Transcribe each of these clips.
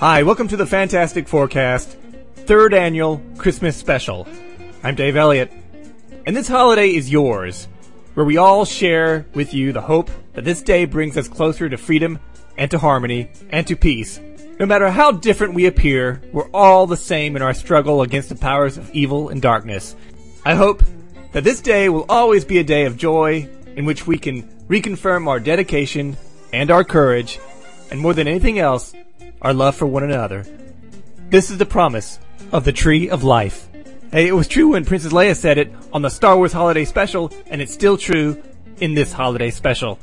Hi, welcome to the Fantastic Forecast, third annual Christmas special. I'm Dave Elliott, and this holiday is yours, where we all share with you the hope that this day brings us closer to freedom and to harmony and to peace. No matter how different we appear, we're all the same in our struggle against the powers of evil and darkness. I hope that this day will always be a day of joy in which we can reconfirm our dedication and our courage, and more than anything else, our love for one another. This is the promise of the Tree of Life. Hey, it was true when Princess Leia said it on the Star Wars Holiday Special, and it's still true in this holiday special.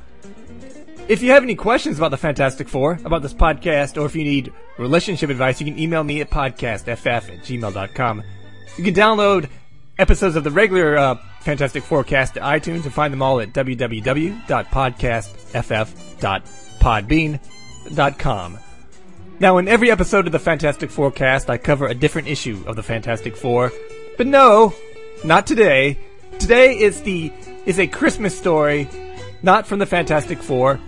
If you have any questions about the Fantastic Four, about this podcast, or if you need relationship advice, you can email me at podcastff at gmail.com. You can download episodes of the regular uh, Fantastic Forecast to iTunes and find them all at www.podcastff.podbean.com. Now, in every episode of the Fantastic Forecast, I cover a different issue of the Fantastic Four. But no, not today. Today is the is a Christmas story, not from the Fantastic Four,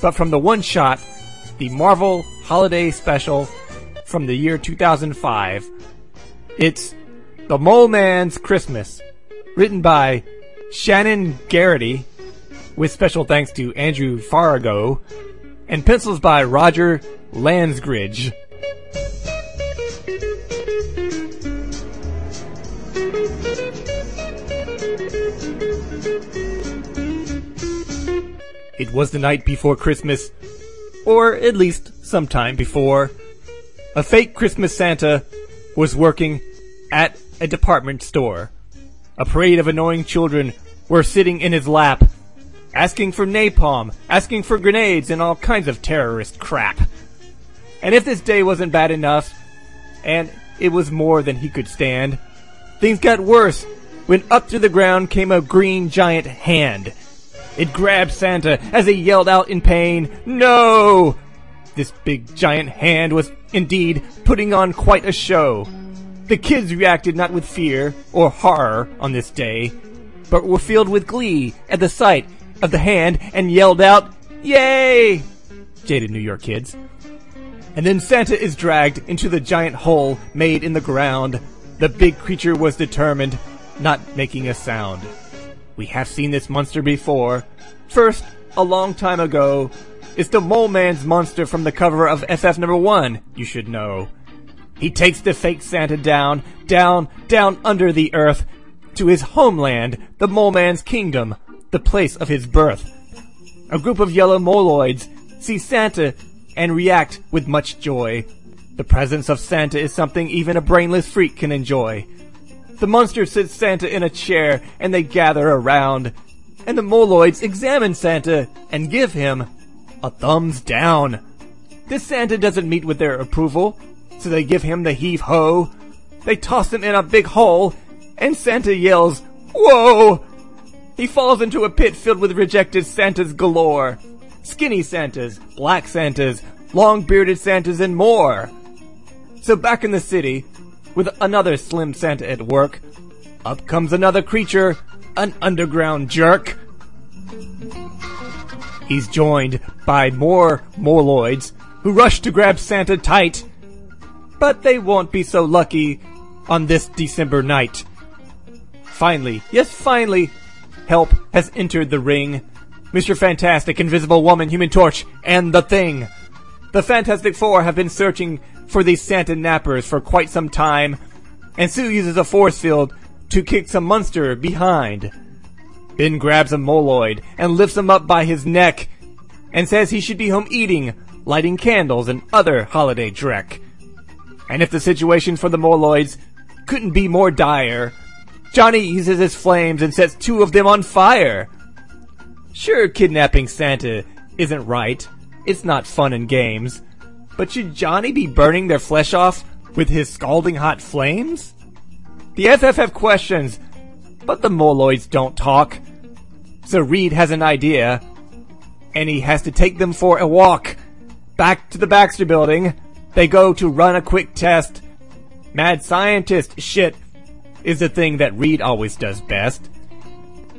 but from the one shot, the Marvel Holiday Special from the year 2005. It's The Mole Man's Christmas, written by Shannon Garrity, with special thanks to Andrew Farago, and pencils by Roger Langridge. It was the night before Christmas, or at least sometime before. A fake Christmas Santa was working at a department store. A parade of annoying children were sitting in his lap, asking for napalm, asking for grenades, and all kinds of terrorist crap. And if this day wasn't bad enough, and it was more than he could stand, things got worse when up to the ground came a green giant hand. It grabbed Santa as he yelled out in pain, No! This big giant hand was indeed putting on quite a show. The kids reacted not with fear or horror on this day, but were filled with glee at the sight of the hand and yelled out, Yay! Jaded New York kids. And then Santa is dragged into the giant hole made in the ground. The big creature was determined, not making a sound. We have seen this monster before. First, a long time ago, it's the Mole Man's monster from the cover of FF number one, you should know. He takes the fake Santa down, down, down under the earth, to his homeland, the Mole Man's kingdom, the place of his birth. A group of yellow moloids see Santa and react with much joy. The presence of Santa is something even a brainless freak can enjoy. The monster sits Santa in a chair and they gather around. And the moloids examine Santa and give him a thumbs down. This Santa doesn't meet with their approval, so they give him the heave ho. They toss him in a big hole, and Santa yells, Whoa! He falls into a pit filled with rejected Santas galore. Skinny Santas, black Santas, long bearded Santas, and more. So back in the city, with another slim Santa at work. Up comes another creature, an underground jerk. He's joined by more moloids who rush to grab Santa tight. But they won't be so lucky on this December night. Finally, yes, finally, help has entered the ring. Mr. Fantastic, Invisible Woman, Human Torch, and The Thing. The Fantastic Four have been searching for these Santa nappers for quite some time, and Sue uses a force field to kick some monster behind. Ben grabs a moloid and lifts him up by his neck and says he should be home eating, lighting candles, and other holiday dreck. And if the situation for the moloids couldn't be more dire, Johnny uses his flames and sets two of them on fire. Sure, kidnapping Santa isn't right. It's not fun and games. But should Johnny be burning their flesh off with his scalding hot flames? The FF have questions, but the moloids don't talk. So Reed has an idea, and he has to take them for a walk. Back to the Baxter building, they go to run a quick test. Mad scientist shit is the thing that Reed always does best.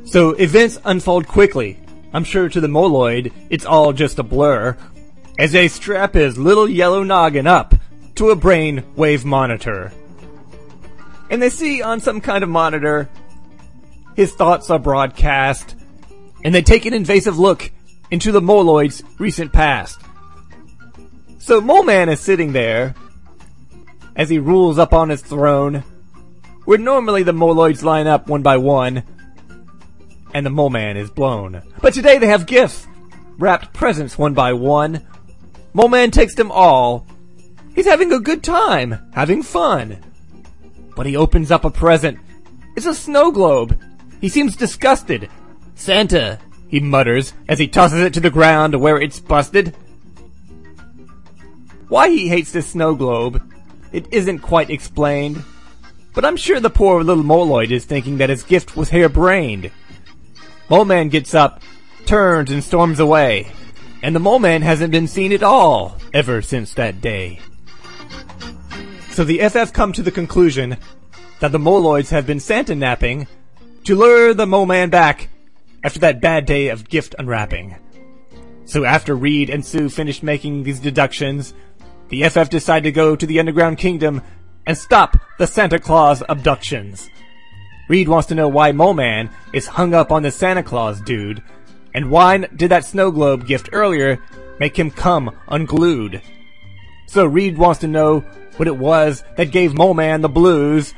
So events unfold quickly. I'm sure to the moloid, it's all just a blur, as they strap his little yellow noggin up to a brain wave monitor. And they see on some kind of monitor his thoughts are broadcast, and they take an invasive look into the Moloid's recent past. So Mole Man is sitting there as he rules up on his throne, where normally the Moloids line up one by one, and the Mole Man is blown. But today they have gifts, wrapped presents one by one. Mole Man takes them all. He's having a good time, having fun. But he opens up a present. It's a snow globe. He seems disgusted. Santa, he mutters as he tosses it to the ground where it's busted. Why he hates this snow globe, it isn't quite explained. But I'm sure the poor little Moloid is thinking that his gift was harebrained. Mole Man gets up, turns and storms away. And the Mole Man hasn't been seen at all, ever since that day. So the FF come to the conclusion that the Moloids have been Santa napping to lure the Mole Man back after that bad day of gift unwrapping. So after Reed and Sue finished making these deductions, the FF decide to go to the Underground Kingdom and stop the Santa Claus abductions. Reed wants to know why Mole Man is hung up on the Santa Claus dude, and why did that snow globe gift earlier make him come unglued. So Reed wants to know what it was that gave Mole Man the blues,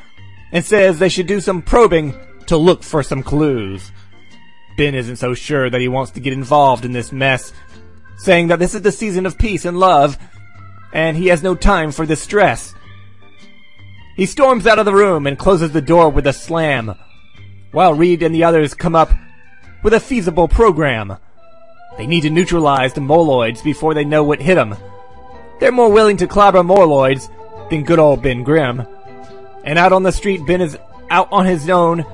and says they should do some probing to look for some clues. Ben isn't so sure that he wants to get involved in this mess, saying that this is the season of peace and love, and he has no time for this stress. He storms out of the room and closes the door with a slam, while Reed and the others come up with a feasible program. They need to neutralize the Moloids before they know what hit them. They're more willing to clobber Moloids than good old Ben Grimm. And out on the street, Ben is out on his own,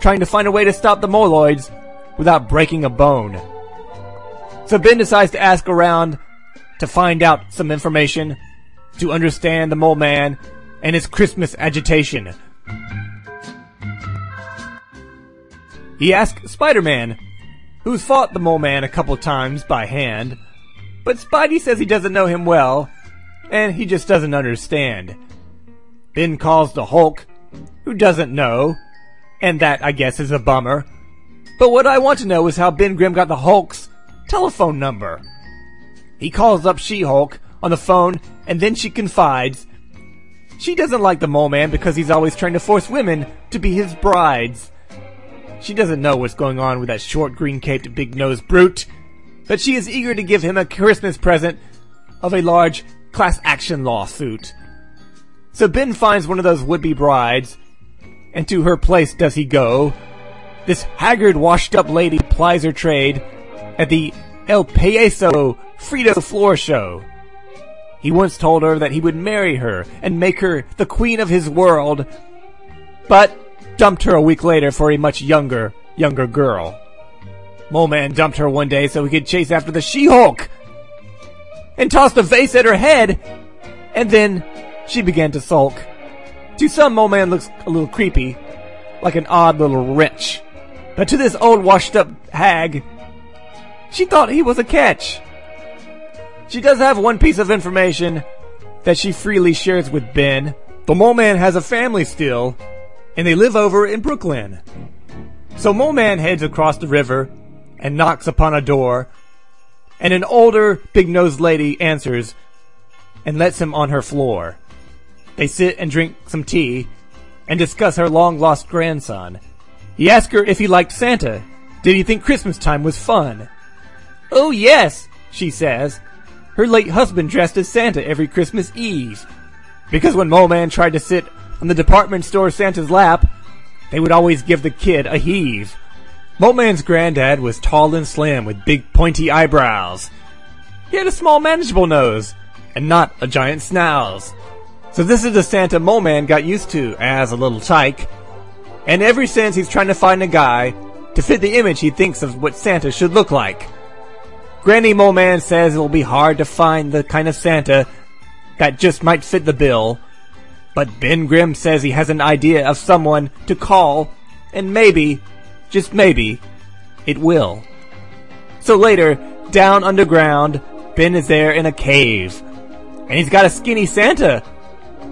trying to find a way to stop the Moloids without breaking a bone. So Ben decides to ask around to find out some information to understand the Mole Man and his Christmas agitation. He asks Spider-Man, who's fought the Mole Man a couple times by hand, but Spidey says he doesn't know him well, and he just doesn't understand. Ben calls the Hulk, who doesn't know, and that, I guess, is a bummer. But what I want to know is how Ben Grimm got the Hulk's telephone number. He calls up She-Hulk on the phone, and then she confides. She doesn't like the Mole Man because he's always trying to force women to be his brides. She doesn't know what's going on with that short green-caped big-nosed brute, but she is eager to give him a Christmas present of a large class action lawsuit. So Ben finds one of those would-be brides, and to her place does he go. This haggard, washed-up lady plies her trade at the El Payaso Frito Floor Show. He once told her that he would marry her and make her the queen of his world, but dumped her a week later for a much younger, younger girl. Mole Man dumped her one day so he could chase after the She-Hulk and tossed a vase at her head, and then she began to sulk. To some, Mole Man looks a little creepy, like an odd little wretch. But to this old washed up hag, she thought he was a catch. She does have one piece of information that she freely shares with Ben. The Mole Man has a family still, and they live over in Brooklyn. So Mole Man heads across the river and knocks upon a door, and an older, big-nosed lady answers and lets him on her floor. They sit and drink some tea and discuss her long-lost grandson. He asks her if he liked Santa. Did he think Christmas time was fun? Oh yes, she says. Her late husband dressed as Santa every Christmas Eve. Because when Mole Man tried to sit on the department store Santa's lap, they would always give the kid a heave. Mole Man's granddad was tall and slim with big pointy eyebrows. He had a small manageable nose, and not a giant snouse. So this is the Santa Mole Man got used to as a little tyke. And ever since he's trying to find a guy to fit the image he thinks of what Santa should look like. Granny Mole Man says it will be hard to find the kind of Santa that just might fit the bill. But Ben Grimm says he has an idea of someone to call, and maybe, just maybe, it will. So later, down underground, Ben is there in a cave. And he's got a skinny Santa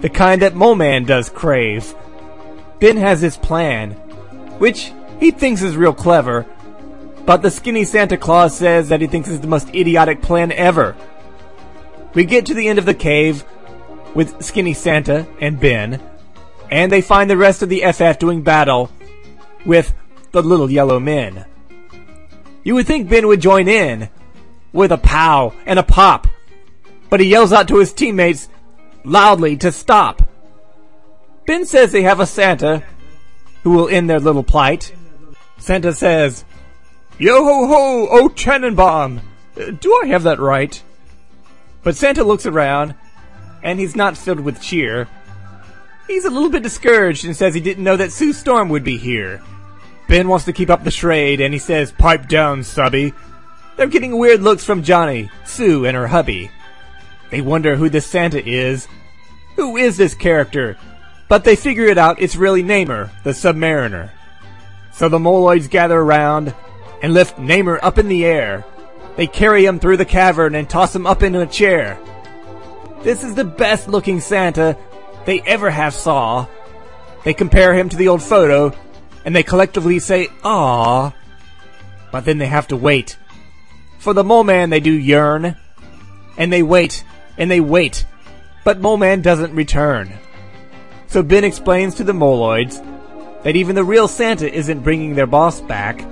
The kind that Mole Man does crave. Ben has his plan, which he thinks is real clever, but the skinny Santa Claus says that he thinks it's the most idiotic plan ever. We get to the end of the cave with Skinny Santa and Ben, and they find the rest of the FF doing battle with the little yellow men. You would think Ben would join in with a pow and a pop, but he yells out to his teammates loudly to stop. Ben says they have a Santa who will end their little plight. Santa says, Yo ho ho, oh Tannenbaum! Do I have that right? But Santa looks around, and he's not filled with cheer. He's a little bit discouraged and says he didn't know that Sue Storm would be here. Ben wants to keep up the charade, and he says, Pipe down, subby. They're getting weird looks from Johnny, Sue, and her hubby. They wonder who this Santa is. Who is this character? But they figure it out, it's really Namor, the Submariner. So the Moloids gather around and lift Namor up in the air. They carry him through the cavern and toss him up into a chair. This is the best looking Santa they ever have saw. They compare him to the old photo, and they collectively say, "Ah." But then they have to wait. For the Mole Man, they do yearn, and they wait, and they wait, but Mole Man doesn't return. So Ben explains to the Moloids that even the real Santa isn't bringing their boss back,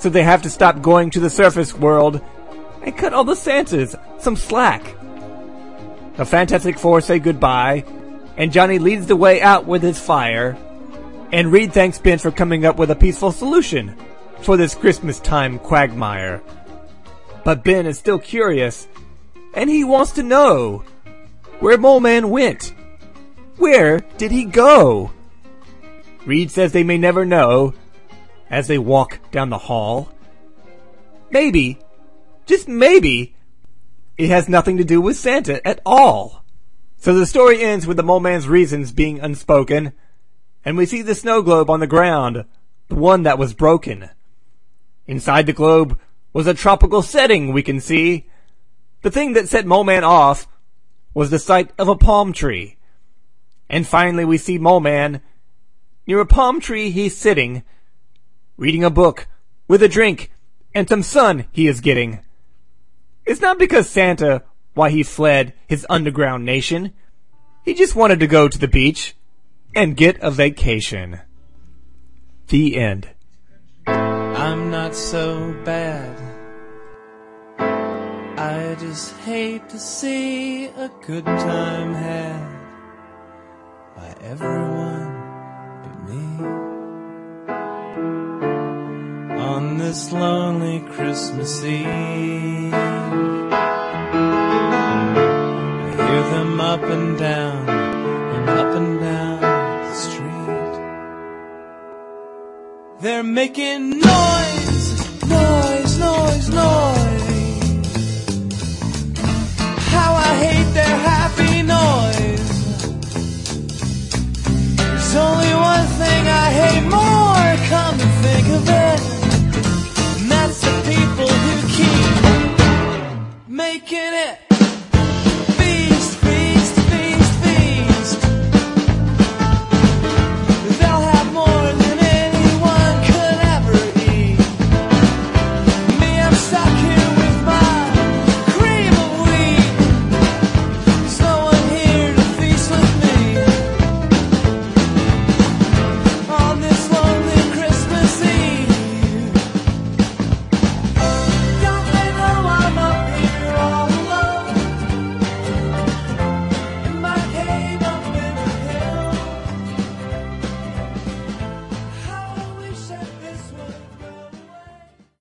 so they have to stop going to the surface world and cut all the Santas some slack. The Fantastic Four say goodbye, and Johnny leads the way out with his fire, and Reed thanks Ben for coming up with a peaceful solution for this Christmas time quagmire. But Ben is still curious, and he wants to know where Mole Man went. Where did he go? Reed says they may never know as they walk down the hall. Maybe, just maybe, it has nothing to do with Santa at all. So the story ends with the mole man's reasons being unspoken, and we see the snow globe on the ground, the one that was broken. Inside the globe was a tropical setting we can see. The thing that set Mole Man off was the sight of a palm tree. And finally we see Mole Man. Near a palm tree he's sitting, reading a book, with a drink, and some sun he is getting. It's not because Santa why he fled his underground nation. He just wanted to go to the beach and get a vacation. The end. I'm not so bad. I just hate to see a good time had by everyone this lonely Christmas Eve. I hear them up and down and up and down the street. They're making noise, noise, noise, noise.